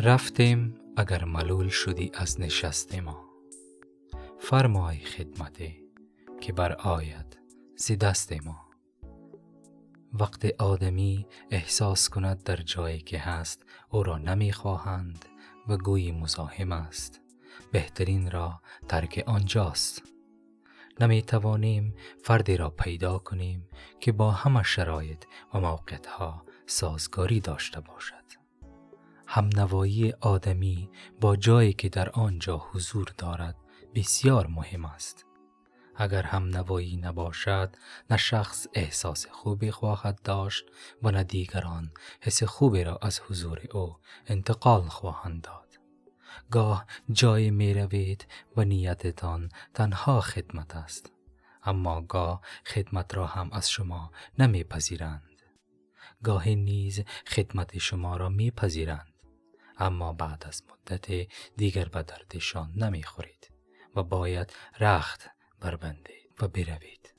رفتیم اگر ملول شدی از نشست ما. فرمای خدمته که بر آید زی دست ما. وقت آدمی احساس کند در جایی که هست او را نمی خواهند و گویی مزاحم است. بهترین را ترک آنجاست. نمی توانیم فردی را پیدا کنیم که با همه شرایط و موقعها سازگاری داشته باشد. هم نوایی آدمی با جایی که در آنجا حضور دارد بسیار مهم است. اگر هم نوایی نباشد نه شخص احساس خوبی خواهد داشت و نه دیگران حس خوبی را از حضور او انتقال خواهند داد. گاه جای می روید و نیتتان تنها خدمت است. اما گاه خدمت را هم از شما نمیپذیرند. گاهی نیز خدمت شما را میپذیرند. اما بعد از مدت دیگر به دردشان نمی‌خورید و باید رخت بربندید و بروید.